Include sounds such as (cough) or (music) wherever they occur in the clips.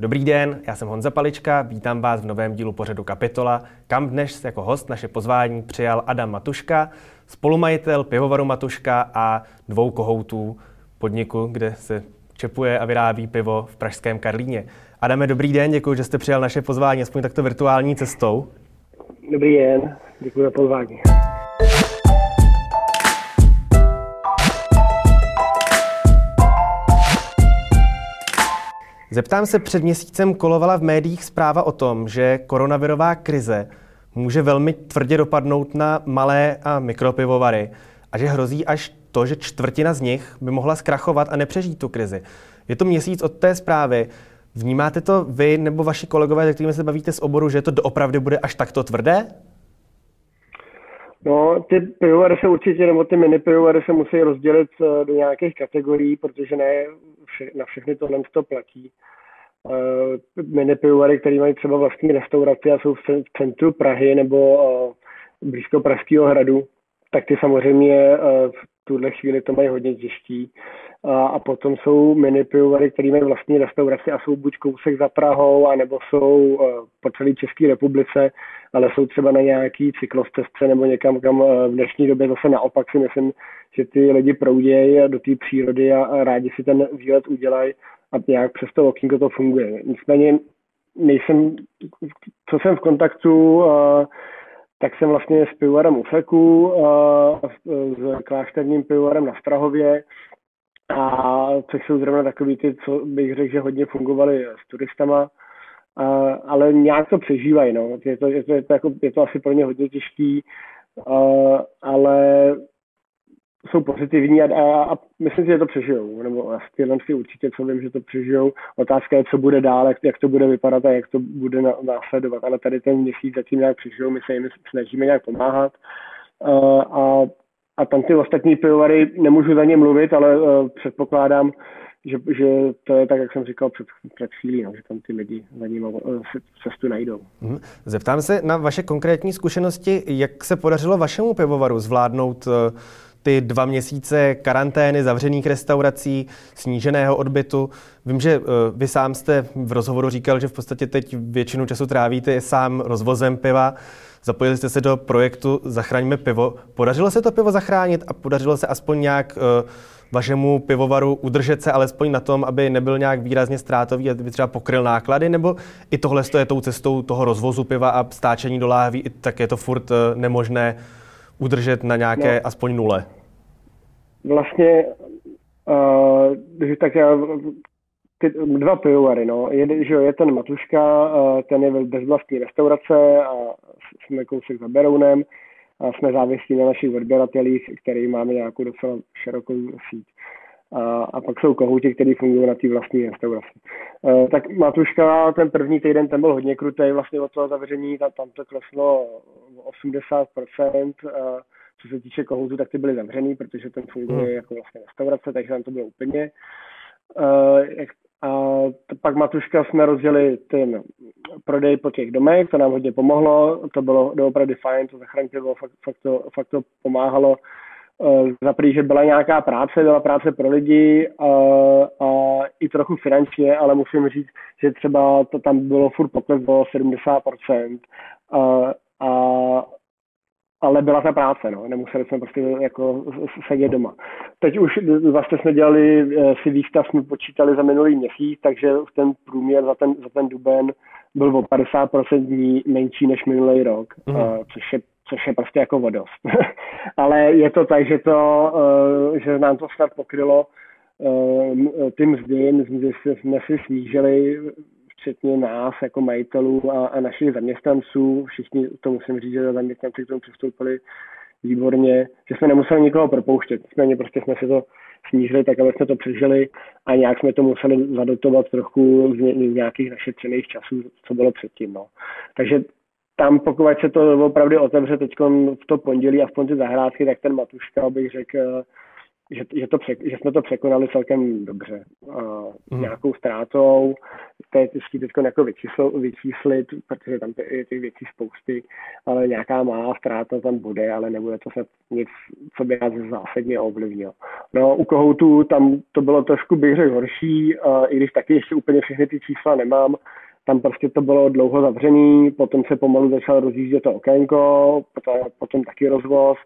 Dobrý den, já jsem Honza Palička, vítám vás v novém dílu pořadu Kapitola, kam dnes jako host naše pozvání přijal Adam Matuška, spolumajitel pivovaru Matuška a dvou kohoutů podniku, kde se čepuje a vyrábí pivo v pražském Karlíně. Adame, dobrý den, děkuji, že jste přijal naše pozvání, aspoň takto virtuální cestou. Dobrý den, děkuji za pozvání. Zeptám se, před měsícem kolovala v médiích zpráva o tom, že koronavirová krize může velmi tvrdě dopadnout na malé a mikropivovary a že hrozí až to, že čtvrtina z nich by mohla zkrachovat a nepřežít tu krizi. Je to měsíc od té zprávy. Vnímáte to vy nebo vaši kolegové, se kterými se bavíte z oboru, že to doopravdy bude až takto tvrdé? No, ty pivovary se určitě, nebo ty mini pivovary se musí rozdělit eh, do nějakých kategorií, protože ne vše, na všechny tohle to platí. Uh, mini pivovary, které mají třeba vlastní restauraci a jsou v centru Prahy nebo uh, blízko Pražského hradu, tak ty samozřejmě uh, tuhle chvíli to mají hodně těžký. A, a potom jsou mini pivovary, které mají vlastní restauraci a jsou buď kousek za Prahou, anebo jsou uh, po celé České republice, ale jsou třeba na nějaký cyklostezce nebo někam, kam uh, v dnešní době zase naopak si myslím, že ty lidi proudějí do té přírody a, a rádi si ten výlet udělají a nějak přes to okýnko to funguje. Nicméně nejsem, co jsem v kontaktu, uh, tak jsem vlastně s pivovarem u Feku, uh, s klášterním pivovarem na Strahově, a což jsou zrovna takový ty, co bych řekl, že hodně fungovaly s turistama, uh, ale nějak to přežívají, no. Je to, je to, je to, jako, je to asi pro ně hodně těžký, uh, ale jsou pozitivní a, a, a myslím si, že to přežijou, nebo tyhle si určitě, co vím, že to přežijou. Otázka je, co bude dál, jak, jak to bude vypadat a jak to bude na, následovat, ale tady ten měsíc zatím nějak přežijou, my se jim snažíme nějak pomáhat uh, a, a tam ty ostatní pivovary, nemůžu za ně mluvit, ale uh, předpokládám, že, že to je tak, jak jsem říkal před, před chvílí, no, že tam ty lidi za ním cestu najdou. Mhm. Zeptám se na vaše konkrétní zkušenosti, jak se podařilo vašemu pivovaru zvládnout uh, ty dva měsíce karantény, zavřených restaurací, sníženého odbytu. Vím, že uh, vy sám jste v rozhovoru říkal, že v podstatě teď většinu času trávíte sám rozvozem piva. Zapojili jste se do projektu Zachraňme pivo. Podařilo se to pivo zachránit a podařilo se aspoň nějak uh, vašemu pivovaru udržet se alespoň na tom, aby nebyl nějak výrazně ztrátový, aby třeba pokryl náklady, nebo i tohle je tou cestou toho rozvozu piva a stáčení do láhví, tak je to furt uh, nemožné udržet na nějaké no. aspoň nule? Vlastně, uh, tak já, ty dva pivovary, no. Je, že je ten Matuška, uh, ten je bez vlastní restaurace a jsme kousek za Berounem a jsme závislí na našich odběratelích, který máme nějakou docela širokou síť. A, a pak jsou kohouti, který fungují na té vlastní restauraci. E, tak Matuška, ten první týden, ten byl hodně krutý, vlastně od toho zavření, tam, tam to kleslo 80%, e, co se týče kohoutů, tak ty byly zavřený, protože ten funguje hmm. jako vlastně restaurace, takže tam to bylo úplně. Uh, a pak Matuška jsme rozdělili ten prodej po těch domech, to nám hodně pomohlo, to bylo doopravdy fajn, to zachránit bylo, fakt, fakt, to, fakt to pomáhalo. Uh, za prý, že byla nějaká práce, byla práce pro lidi a, a i trochu finančně, ale musím říct, že třeba to tam bylo furt pokles do 70%. A, a ale byla ta práce, no. nemuseli jsme prostě jako sedět doma. Teď už vlastně jsme dělali eh, si výstav, jsme počítali za minulý měsíc, takže ten průměr za ten, za ten duben byl o 50% dní menší než minulý rok, mm. což, je, což je prostě jako vodost. (laughs) ale je to tak, že, to, eh, že nám to snad pokrylo ty mzdy, mzdy jsme si snížili včetně nás jako majitelů a, a našich zaměstnanců. Všichni, to musím říct, že zaměstnanci k tomu přistoupili výborně, že jsme nemuseli nikoho propouštět. Nicméně prostě jsme si to snížili tak, aby jsme to přežili a nějak jsme to museli zadotovat trochu z nějakých našetřených časů, co bylo předtím. No. Takže tam, pokud se to opravdu otevře teď v to pondělí, aspoň ty zahrádky, tak ten Matuška, bych řekl, že, že, to přek, že jsme to překonali celkem dobře. Uh, mm. Nějakou ztrátou, to je těžké teď jako vyčísl, vyčíslit, protože tam je těch věcí spousty, ale nějaká malá ztráta tam bude, ale nebude to se nic, co by nás zásadně ovlivnilo. No, u kohoutů tam to bylo trošku, bych řekl, horší, uh, i když taky ještě úplně všechny ty čísla nemám, tam prostě to bylo dlouho zavřený, potom se pomalu začalo rozjíždět to okénko, potom, potom taky rozvoz.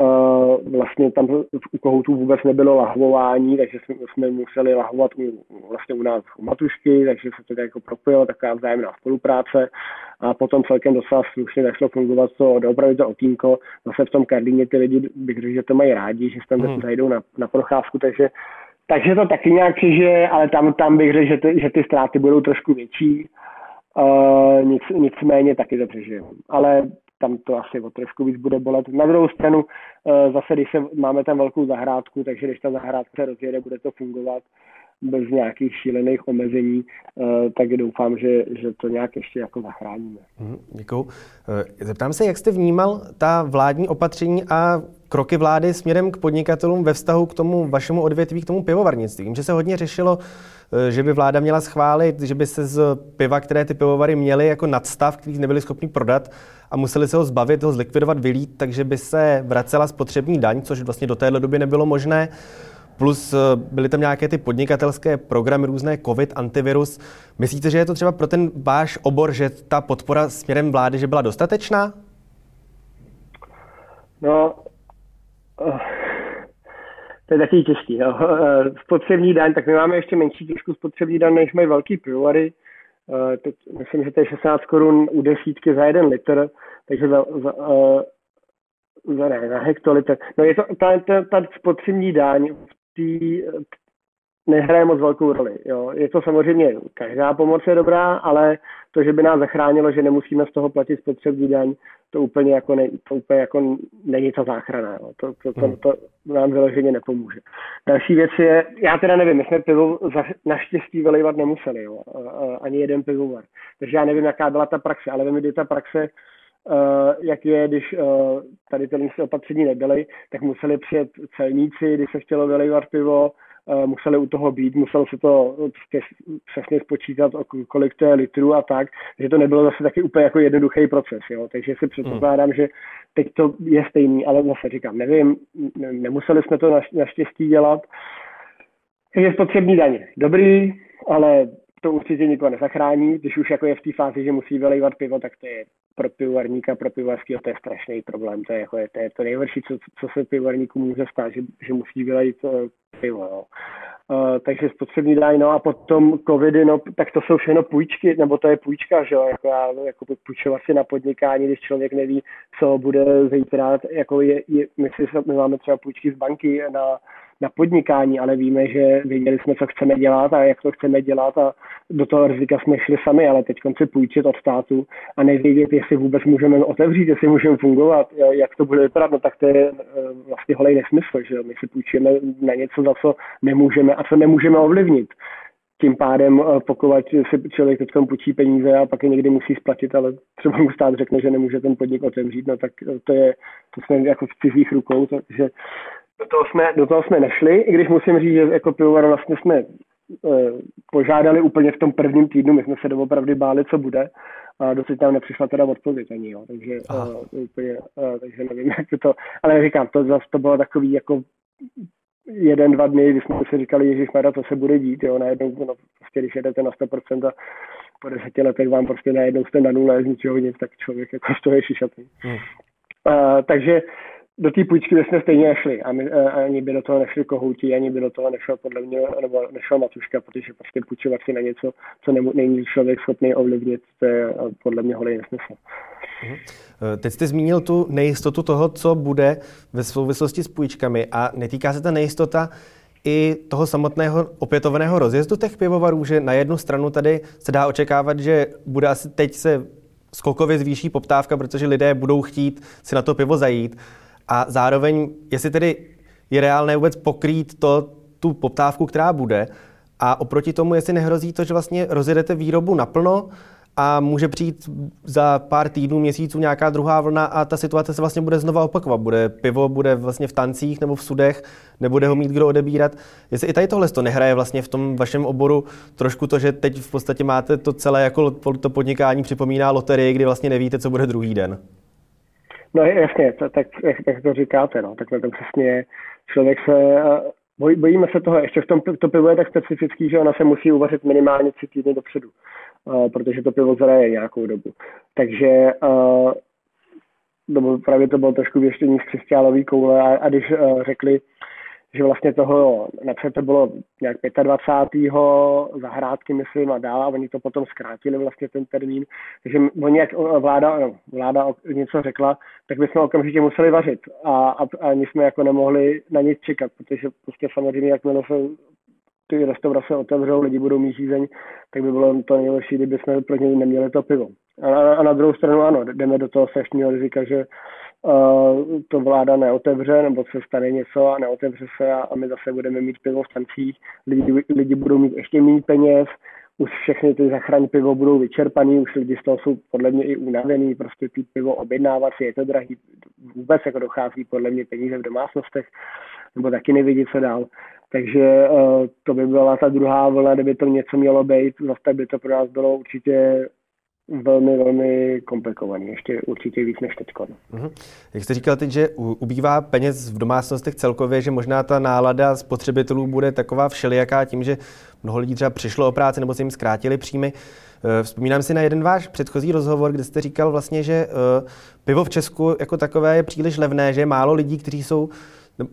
Uh, vlastně tam u kohoutů vůbec nebylo lahvování, takže jsme, jsme museli lahvovat u, vlastně u nás u matušky, takže se to jako propojilo, taková vzájemná spolupráce a potom celkem docela slušně začalo fungovat to opravdu to otínko. Zase v tom Kardíně ty lidi bych řekl, že to mají rádi, že se tam hmm. zajdou na, na procházku, takže takže to taky nějak přežije, ale tam, tam bych řekl, že ty, že ty ztráty budou trošku větší. Uh, nic, nicméně taky to přežijeme. Ale tam to asi o trošku víc bude bolet. Na druhou stranu, uh, zase když se, máme tam velkou zahrádku, takže když ta zahrádka se rozjede, bude to fungovat bez nějakých šílených omezení, eh, tak doufám, že, že to nějak ještě jako zachráníme. Mhm, děkuju. Zeptám se, jak jste vnímal ta vládní opatření a kroky vlády směrem k podnikatelům ve vztahu k tomu vašemu odvětví, k tomu pivovarnictví. Vím, že se hodně řešilo, eh, že by vláda měla schválit, že by se z piva, které ty pivovary měly jako nadstav, který nebyli schopni prodat a museli se ho zbavit, ho zlikvidovat, vylít, takže by se vracela spotřební daň, což vlastně do téhle doby nebylo možné. Plus eh, byly tam nějaké ty podnikatelské programy, různé COVID, antivirus. Myslíte, že je to třeba pro ten váš obor, že ta podpora směrem vlády, že byla dostatečná? No, to je taky těžký. Jo. Uh, spotřební daň, tak my máme ještě menší trošku spotřební daň, než mají velký pivovary. Uh, teď myslím, že to je 16 korun u desítky za jeden litr, takže za, za, za ne, na hektolitr. No je to, ta, ta, ta spotřební daň tý, nehraje moc velkou roli. Jo. Je to samozřejmě, každá pomoc je dobrá, ale to, že by nás zachránilo, že nemusíme z toho platit spotřební daň, to úplně jako, ne, to úplně jako není ta záchrana. Jo. To, to, to, to, nám vyloženě nepomůže. Další věc je, já teda nevím, my jsme pivo za, naštěstí vylejvat nemuseli, jo. ani jeden pivovar. Takže já nevím, jaká byla ta praxe, ale vím, kdy ta praxe Uh, jak je, když uh, tady ty opatření nebyly, tak museli přijet celníci, když se chtělo vylejvat pivo, uh, museli u toho být, muselo se to přesně spočítat, kolik to je litrů a tak, že to nebylo zase taky úplně jako jednoduchý proces, jo? takže si předpokládám, hmm. že teď to je stejný, ale zase říkám, nevím, nemuseli jsme to naštěstí dělat, takže spotřební daně. Dobrý, ale to určitě nikoho nezachrání. Když už jako je v té fázi, že musí vylejvat pivo, tak to je pro pivovarníka, pro pivovarského, to je strašný problém. To je, jako to, je to nejhorší, co, co se pivovarníku může stát, že, že musí vylejt uh, pivo. No. Uh, takže spotřební daň, no a potom covidy, no, tak to jsou všechno půjčky, nebo to je půjčka, že jo, jako, jako půjčovat si na podnikání, když člověk neví, co bude zítra, jako je, je my, si, my máme třeba půjčky z banky na na podnikání, ale víme, že věděli jsme, co chceme dělat a jak to chceme dělat a do toho rizika jsme šli sami, ale teď si půjčit od státu a nevědět, jestli vůbec můžeme otevřít, jestli můžeme fungovat, jak to bude vypadat, no tak to je eh, vlastně holej nesmysl, že my si půjčíme na něco, za co nemůžeme a co nemůžeme ovlivnit. Tím pádem, eh, pokud si člověk teď půjčí peníze a pak je někdy musí splatit, ale třeba mu stát řekne, že nemůže ten podnik otevřít, no tak to je, to jsme jako v cizích rukou, takže do toho jsme, do toho jsme nešli, i když musím říct, že jako pivovar vlastně jsme e, požádali úplně v tom prvním týdnu, my jsme se doopravdy báli, co bude, a dosud tam nepřišla teda odpověď ani, jo, takže uh, úplně, uh, takže nevím, (laughs) jak to, ale říkám, to zase to bylo takový jako jeden, dva dny, kdy jsme si říkali, Ježíš Mara, to se bude dít, jo, najednou, no, prostě když jedete na 100% a po deseti letech vám prostě najednou jste na nule z ničeho nic, tak člověk jako z toho je šišatý. Hmm. Uh, takže do té půjčky jsme stejně nešli. A my, a ani by do toho nešli kohouti, ani by do toho nešel podle mě, nebo nešel Matuška, protože prostě půjčovat si na něco, co ne, není člověk schopný ovlivnit, to je podle mě holý nesmysl. Mhm. Teď jste zmínil tu nejistotu toho, co bude ve souvislosti s půjčkami a netýká se ta nejistota i toho samotného opětovného rozjezdu těch pivovarů, že na jednu stranu tady se dá očekávat, že bude asi teď se skokově zvýší poptávka, protože lidé budou chtít si na to pivo zajít. A zároveň, jestli tedy je reálné vůbec pokrýt to, tu poptávku, která bude, a oproti tomu, jestli nehrozí to, že vlastně rozjedete výrobu naplno a může přijít za pár týdnů, měsíců nějaká druhá vlna a ta situace se vlastně bude znova opakovat. Bude pivo, bude vlastně v tancích nebo v sudech, nebude ho mít kdo odebírat. Jestli i tady tohle to nehraje vlastně v tom vašem oboru trošku to, že teď v podstatě máte to celé jako to podnikání připomíná loterii, kdy vlastně nevíte, co bude druhý den. No jasně, to, tak, jak, to říkáte, no, takhle to přesně člověk se, boj, bojíme se toho, ještě v tom to pivo je tak specifický, že ona se musí uvařit minimálně tři týdny dopředu, uh, protože to pivo zraje nějakou dobu. Takže uh, nebo právě to bylo trošku věštění z křesťálový koule a, a když uh, řekli, že vlastně toho, napřed to bylo nějak 25. zahrádky, myslím, a dál, a oni to potom zkrátili vlastně ten termín. Takže oni, jak vláda, no, vláda něco řekla, tak bychom okamžitě museli vařit a, a, a my jsme jako nemohli na nic čekat, protože prostě samozřejmě, jakmile se ty restaurace otevřou, lidi budou mít žízeň, tak by bylo to nejlepší, kdyby jsme pro ně neměli to pivo. A, a na druhou stranu ano, jdeme do toho sešního rizika, že to vláda neotevře, nebo se stane něco a neotevře se a, a my zase budeme mít pivo v tancích, lidi, lidi budou mít ještě méně peněz, už všechny ty zachraň pivo budou vyčerpaný, už lidi z toho jsou podle mě i unavený, prostě pít pivo objednávat si, je to drahý, vůbec jako dochází podle mě peníze v domácnostech, nebo taky nevidí, co dál. Takže uh, to by byla ta druhá vlna, kdyby to něco mělo být, zase by to pro nás bylo určitě velmi, velmi komplikovaný, ještě určitě víc než teď. Mm-hmm. Jak jste říkal teď, že ubývá peněz v domácnostech celkově, že možná ta nálada spotřebitelů bude taková všelijaká tím, že mnoho lidí třeba přišlo o práci nebo se jim zkrátili příjmy. Eh, vzpomínám si na jeden váš předchozí rozhovor, kde jste říkal vlastně, že eh, pivo v Česku jako takové je příliš levné, že je málo lidí, kteří jsou,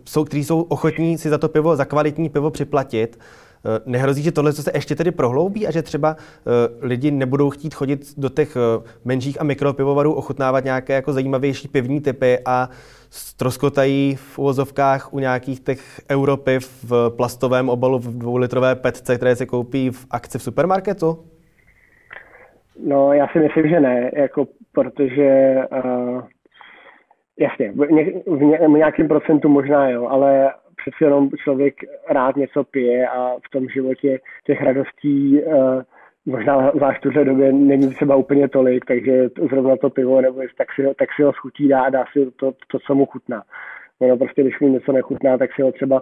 jsou, kteří jsou ochotní si za to pivo, za kvalitní pivo připlatit. Eh, nehrozí, že tohle se ještě tedy prohloubí a že třeba eh, lidi nebudou chtít chodit do těch eh, menších a mikropivovarů, ochutnávat nějaké jako zajímavější pivní typy a stroskotají v uvozovkách u nějakých těch europiv v plastovém obalu v dvoulitrové petce, které se koupí v akci v supermarketu? No, já si myslím, že ne, jako, protože uh, jasně, v, ně, v, ně, v nějakém procentu možná jo, ale přeci jenom člověk rád něco pije a v tom životě těch radostí uh, možná v době není třeba úplně tolik, takže zrovna to pivo nebo tak si, tak si ho schutí dá a dá si to, to, co mu chutná. Ono prostě, když mu něco nechutná, tak si ho třeba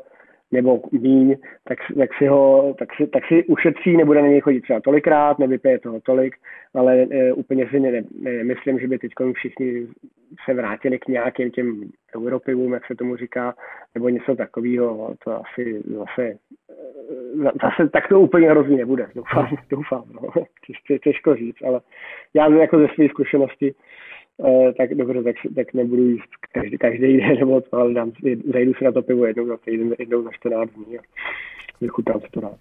nebo míň, tak, tak, si ho, tak, si, tak si ušetří, nebude na něj chodit třeba tolikrát, nevypije toho tolik, ale e, úplně si ne, ne, nemyslím, že by teď všichni se vrátili k nějakým těm europivům, jak se tomu říká, nebo něco takového, to asi zase, e, zase tak to úplně hrozný nebude, doufám, doufám, no. (laughs) těžko, těžko říct, ale já jako ze své zkušenosti Eh, tak dobře, tak, tak nebudu jíst každý, každý den (laughs) nebo to, ale dám, zajdu si na to pivo jednou za týden, jednou za 14 dní a vychutám si to rád.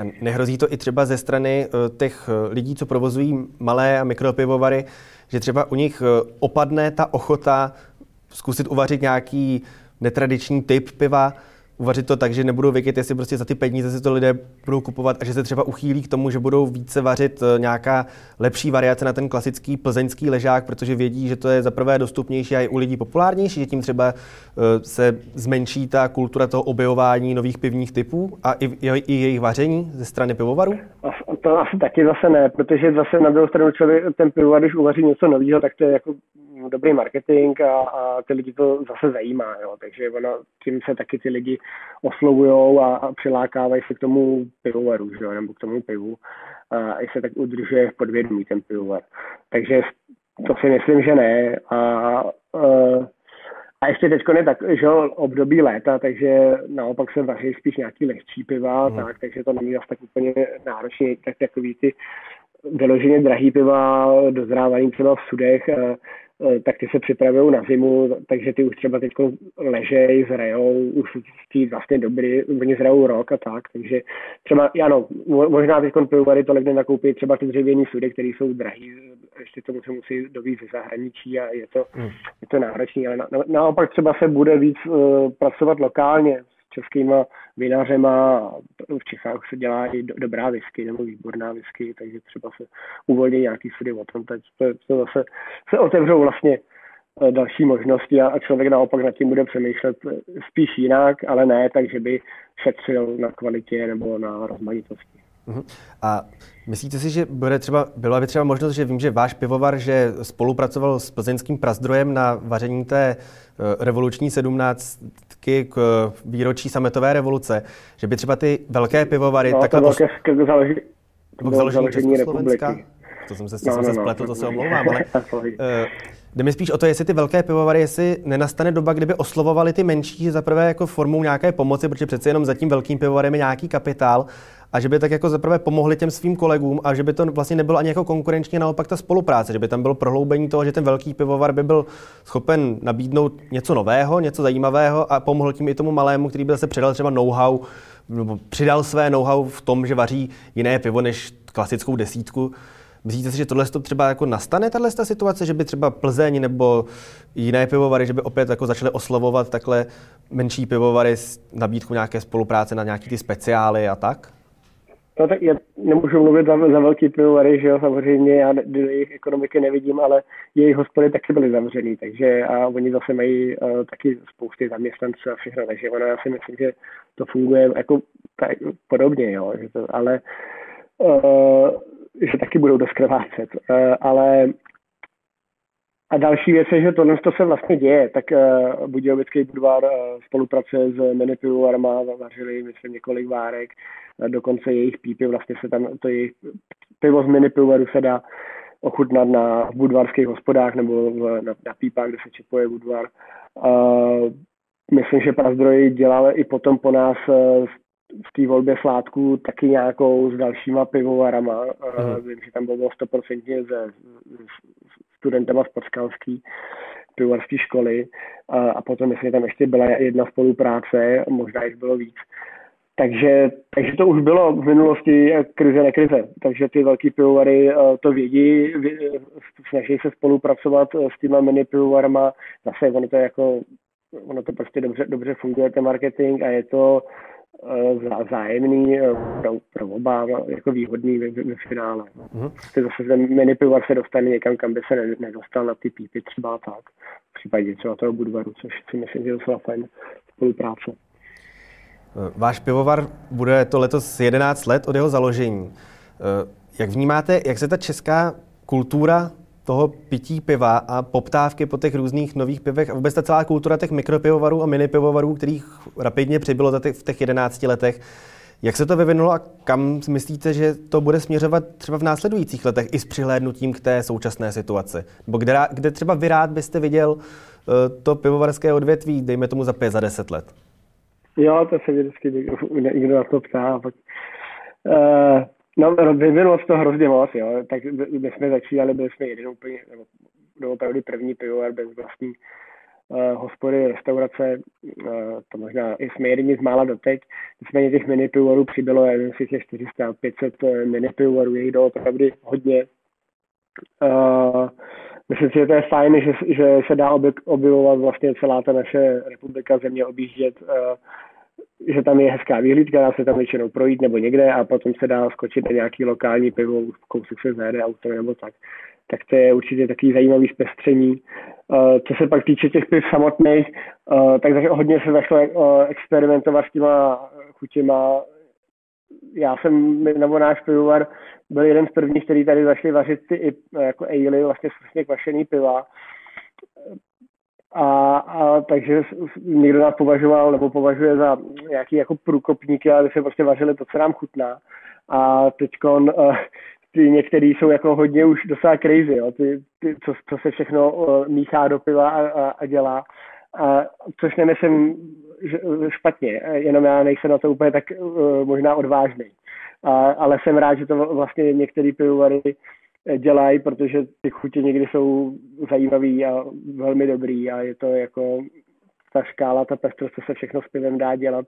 A nehrozí to i třeba ze strany eh, těch eh, lidí, co provozují malé a mikropivovary, že třeba u nich opadne ta ochota zkusit uvařit nějaký netradiční typ piva, uvařit to tak, že nebudou vědět, jestli prostě za ty peníze si to lidé budou kupovat a že se třeba uchýlí k tomu, že budou více vařit eh, nějaká lepší variace na ten klasický plzeňský ležák, protože vědí, že to je za prvé dostupnější a je u lidí populárnější, že tím třeba eh, se zmenší ta kultura toho objevování nových pivních typů a i, i jejich vaření ze strany pivovaru? To asi taky zase ne, protože zase na druhou stranu člověk, ten pivovar, když uvaří něco nového, tak to je jako dobrý marketing a, a ty lidi to zase zajímá, jo. takže ono, tím se taky ty lidi oslovují a, a přilákávají se k tomu pivovaru, že jo, nebo k tomu pivu a i se tak udržuje v podvědomí ten pivovar. Takže to si myslím, že ne. A, a, a ještě teď je tak, že období léta, takže naopak se vaří spíš nějaký lehčí piva, mm. tak, takže to není zase tak úplně náročný, tak takový ty vyloženě drahý piva, dozrávaný třeba v sudech, Eh, tak ty se připravují na zimu, takže ty už třeba teď ležej, zrajou, už ty vlastně dobrý, oni zrajou rok a tak, takže třeba, ano, možná teď pivovary tolik nenakoupit třeba ty dřevěné sudy, které jsou drahý, ještě tomu se musí dovíct ze zahraničí a je to, hmm. je to náročné, ale na, na, naopak třeba se bude víc uh, pracovat lokálně, českýma vinařema. V Čechách se dělá i dobrá whisky nebo výborná whisky, takže třeba se uvolní nějaký sudy o tom, tak to, to zase se otevřou vlastně eh, další možnosti a člověk naopak nad tím bude přemýšlet eh, spíš jinak, ale ne tak, že by šetřil na kvalitě nebo na rozmanitosti. Mhm. A myslíte si, že bude třeba, byla by třeba možnost, že vím, že váš pivovar, že spolupracoval s plzeňským prazdrojem na vaření té eh, revoluční 17, výročky k eh, výročí sametové revoluce, že by třeba ty velké pivovary... No, takhle to bylo ke, založi... to bylo založení republiky. To jsem se, no, jsem no, se spletl, no, to se omlouvám, ale... (laughs) Jde mi spíš o to, jestli ty velké pivovary, jestli nenastane doba, kdyby oslovovali ty menší za prvé jako formou nějaké pomoci, protože přece jenom za tím velkým pivovarem je nějaký kapitál a že by tak jako zaprvé pomohli těm svým kolegům a že by to vlastně nebylo ani jako konkurenčně naopak ta spolupráce, že by tam bylo prohloubení toho, že ten velký pivovar by byl schopen nabídnout něco nového, něco zajímavého a pomohl tím i tomu malému, který by zase předal třeba know-how, nebo přidal své know-how v tom, že vaří jiné pivo než klasickou desítku. Myslíte si, že tohle to třeba jako nastane, tahle situace, že by třeba Plzeň nebo jiné pivovary, že by opět jako začaly oslovovat takhle menší pivovary s nabídkou nějaké spolupráce na nějaký ty speciály a tak? No tak já nemůžu mluvit za, za velký pivovary, že jo, samozřejmě já do jejich ekonomiky nevidím, ale jejich hospody taky byly zavřený, takže a oni zase mají uh, taky spousty zaměstnanců a všechno, takže ono já si myslím, že to funguje jako tak, podobně, jo, že to, ale uh, že taky budou doskrvácet, uh, ale a další věc je, že tohle to se vlastně děje. Tak uh, Budějovický budvar uh, spolupracuje s mini pivovarma, vařili myslím několik várek, uh, dokonce jejich pípy, vlastně se tam, to jejich pivo z mini pivovaru se dá ochutnat na budvarských hospodách nebo v, na, na pípách, kde se čepuje budvar. Uh, myslím, že Prazdroj dělal i potom po nás uh, v té volbě sládků taky nějakou s dalšíma pivovarama. Mm. Vím, že tam bylo 100% ze, studentama z Podskalský pivovarské školy a, a potom, myslím, tam ještě byla jedna spolupráce, možná jich bylo víc. Takže, takže to už bylo v minulosti krize, nekrize. Takže ty velký pivovary to vědí, snaží se spolupracovat s těma mini pivovarama. Zase ono to jako, ono to prostě dobře, dobře funguje, ten marketing a je to zájemný eh, pro, pro oba jako výhodný ve, ve finále. Mm-hmm. Zase ten mini pivovar se dostane někam, kam by se nedostal na ty pípy třeba tak. V případě třeba toho Budvaru, což si myslím, že je docela fajn spolupráce. Eh, váš pivovar bude to letos 11 let od jeho založení. Eh, jak vnímáte, jak se ta česká kultura toho pití piva a poptávky po těch různých nových pivech a vůbec ta celá kultura těch mikropivovarů a mini pivovarů, kterých rapidně přibylo v těch 11 letech. Jak se to vyvinulo a kam myslíte, že to bude směřovat třeba v následujících letech i s přihlédnutím k té současné situaci? Nebo kde, kde třeba vy rád byste viděl eh, to pivovarské odvětví, dejme tomu za 5, za 10 let? Jo, to se vždycky někdo na to ptá. Uh, No, vyvinulo se to hrozně moc, jo. Tak my jsme začínali, byli jsme jeden úplně, nebo, opravdu první pivovar bez vlastní uh, hospody, restaurace, uh, to možná jsme jedni z mála doteď. Nicméně těch mini pivovarů přibylo, já nevím, těch 400, 500 mini pivovarů, je jich opravdu hodně. Uh, myslím si, že to je fajn, že, že se dá objevovat vlastně celá ta naše republika, země objíždět uh, že tam je hezká výhlídka, dá se tam většinou projít nebo někde a potom se dá skočit na nějaký lokální pivo, kousek se zajede auto nebo tak. Tak to je určitě takový zajímavý zpestření. Uh, co se pak týče těch piv samotných, uh, tak hodně se začalo uh, experimentovat s těma chutěma. Já jsem, nebo náš pivovar, byl jeden z prvních, který tady začali vařit ty jako ale, vlastně vlastně kvašený piva a, a takže někdo nás považoval nebo považuje za nějaký jako průkopníky, ale se prostě vařili to, co nám chutná. A teď uh, ty některý jsou jako hodně už docela crazy, jo? Ty, ty, co, co se všechno uh, míchá do piva a, a, a dělá. A, což nemyslím že, špatně, jenom já nejsem na to úplně tak uh, možná odvážný. A, ale jsem rád, že to vlastně některé pivovary dělají, protože ty chutě někdy jsou zajímavý a velmi dobrý a je to jako ta škála, ta pestrost, co se všechno s pivem dá dělat,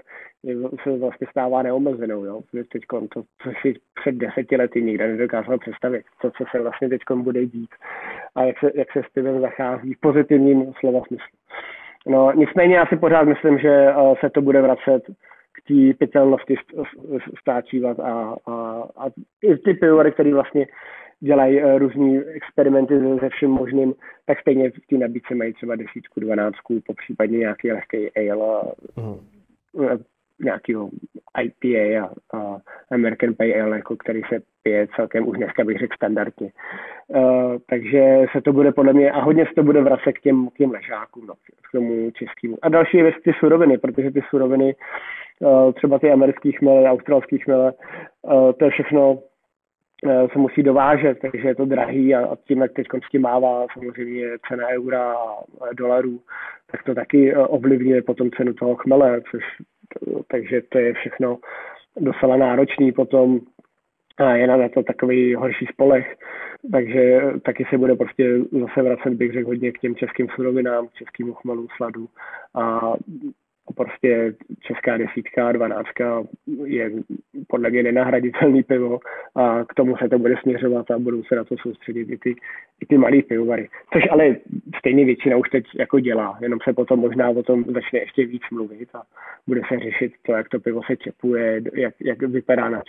se vlastně stává neomezenou. Jo? Teď to, co si před deseti lety nikdo nedokázal představit, to, co se vlastně teď bude dít a jak se, jak se s pivem zachází v pozitivním slova smyslu. No, nicméně já si pořád myslím, že eh, se to bude vracet k té pitelnosti stáčívat a, a, a ty pivovary, které vlastně dělají uh, různý experimenty se, všem možným, tak stejně v té nabídce mají třeba desítku, dvanáctku, po případně nějaký lehký ale uh, uh, nějakého IPA a, a American Pale Ale, jako který se pije celkem už dneska bych řekl standardně. Uh, takže se to bude podle mě, a hodně se to bude vracet k těm, k těm ležákům, no, k tomu českému. A další věc, ty suroviny, protože ty suroviny, uh, třeba ty americký chmele, australský chmele, uh, to je všechno se musí dovážet, takže je to drahý a, a tím, jak teď mává samozřejmě cena eura a dolarů, tak to taky ovlivňuje potom cenu toho chmele, což, takže to je všechno docela náročný potom a je na to takový horší spolech, takže taky se bude prostě zase vracet, bych řekl, hodně k těm českým surovinám, k českým chmelům, sladu a prostě česká desítka, dvanáctka je podle mě nenahraditelný pivo a k tomu se to bude směřovat a budou se na to soustředit i ty, i ty malý pivovary. Což ale stejně většina už teď jako dělá, jenom se potom možná o tom začne ještě víc mluvit a bude se řešit to, jak to pivo se čepuje, jak, jak vypadá na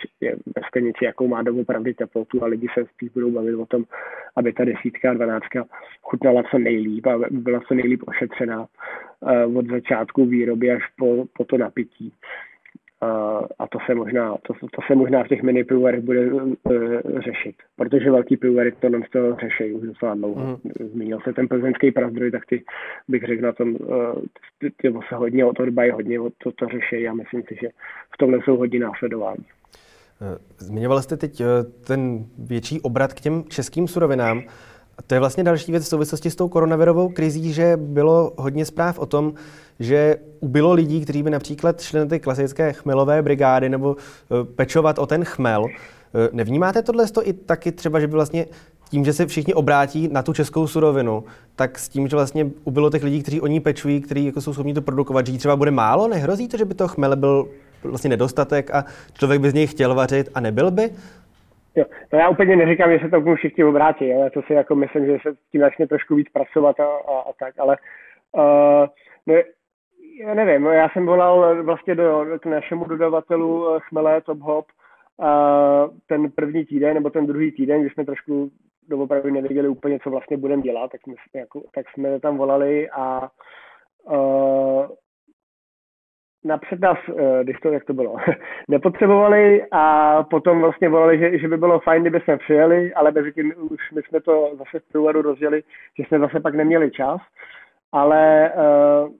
ve sklenici, jakou má doopravdy teplotu a lidi se spíš budou bavit o tom, aby ta desítka a dvanáctka chutnala co nejlíp a byla co nejlíp ošetřená od začátku výroby až po, po to napití. Uh, a to se možná, to, to se možná v těch mini pivovarech bude uh, řešit, protože velký pivovary to nám to řeší už docela dlouho. Mm. Zmínil se ten plzeňský prazdroj, tak ty bych řekl na tom, uh, ty, ty se hodně o to dbají, hodně o to, to řeší a myslím si, že v tomhle jsou hodně následování. Zmiňoval jste teď ten větší obrat k těm českým surovinám. A to je vlastně další věc v souvislosti s tou koronavirovou krizí, že bylo hodně zpráv o tom, že ubylo lidí, kteří by například šli na ty klasické chmelové brigády nebo eh, pečovat o ten chmel. Eh, nevnímáte tohle i taky třeba, že by vlastně tím, že se všichni obrátí na tu českou surovinu, tak s tím, že vlastně ubylo těch lidí, kteří o ní pečují, kteří jako jsou schopni to produkovat, že jí třeba bude málo, nehrozí to, že by to chmele byl vlastně nedostatek a člověk by z něj chtěl vařit a nebyl by? Jo, to já úplně neříkám, že se to k všichni obrátí, ale to si jako myslím, že se tím začne trošku víc pracovat a, a, a tak, ale uh, no, já nevím, já jsem volal vlastně do, k našemu dodavatelu eh, Chmelé Top Hop a ten první týden nebo ten druhý týden, když jsme trošku doopravdy nevěděli úplně, co vlastně budeme dělat, tak, my, jako, tak jsme tam volali a uh, napřed nás, eh, když to, jak to bylo, (laughs) nepotřebovali a potom vlastně volali, že, že by bylo fajn, kdyby jsme přijeli, ale mezi tím už my jsme to zase v průvodu rozdělili, že jsme zase pak neměli čas, ale uh,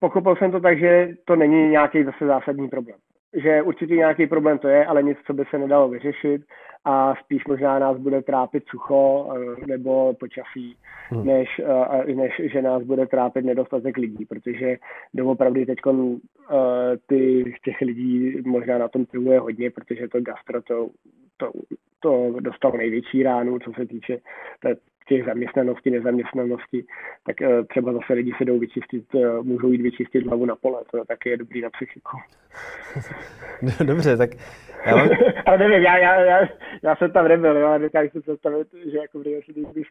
pochopil jsem to tak, že to není nějaký zase zásadní problém. Že určitě nějaký problém to je, ale nic, co by se nedalo vyřešit a spíš možná nás bude trápit sucho eh, nebo počasí, hmm. než, eh, než že nás bude trápit nedostatek lidí, protože doopravdy teď uh, ty, těch lidí možná na tom trhu je hodně, protože to gastro to, to, to dostalo největší ránu, co se týče těch zaměstnanosti, nezaměstnanosti, tak uh, třeba zase lidi se jdou vyčistit, uh, můžou jít vyčistit hlavu na pole, to taky je dobrý na psychiku. Dobře, tak já mám... Ale nevím, já, já, já, já jsem tam nebyl, jo, a dokážu si představit, že jako když, když, když,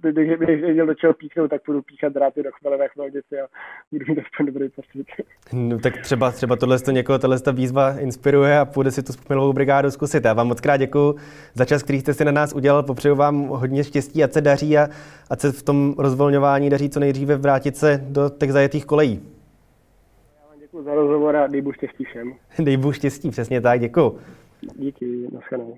když, když měl do čeho píchnout, tak budu píchat dráty do chmelové chmelnice a budu mít aspoň dobrý pocit. No, tak třeba, třeba tohle to někoho, tohle ta výzva inspiruje a půjde si tu chmelovou brigádu zkusit. Já vám moc krát děkuji za čas, který jste si na nás udělal. Popřeju vám hodně štěstí, ať se daří a ať se v tom rozvolňování daří co nejdříve vrátit se do těch zajetých kolejí. Já vám děkuji za rozhovor a dejbu štěstí všem. (laughs) Dejbu štěstí, přesně tak, děkuji. Díky, nashledanou.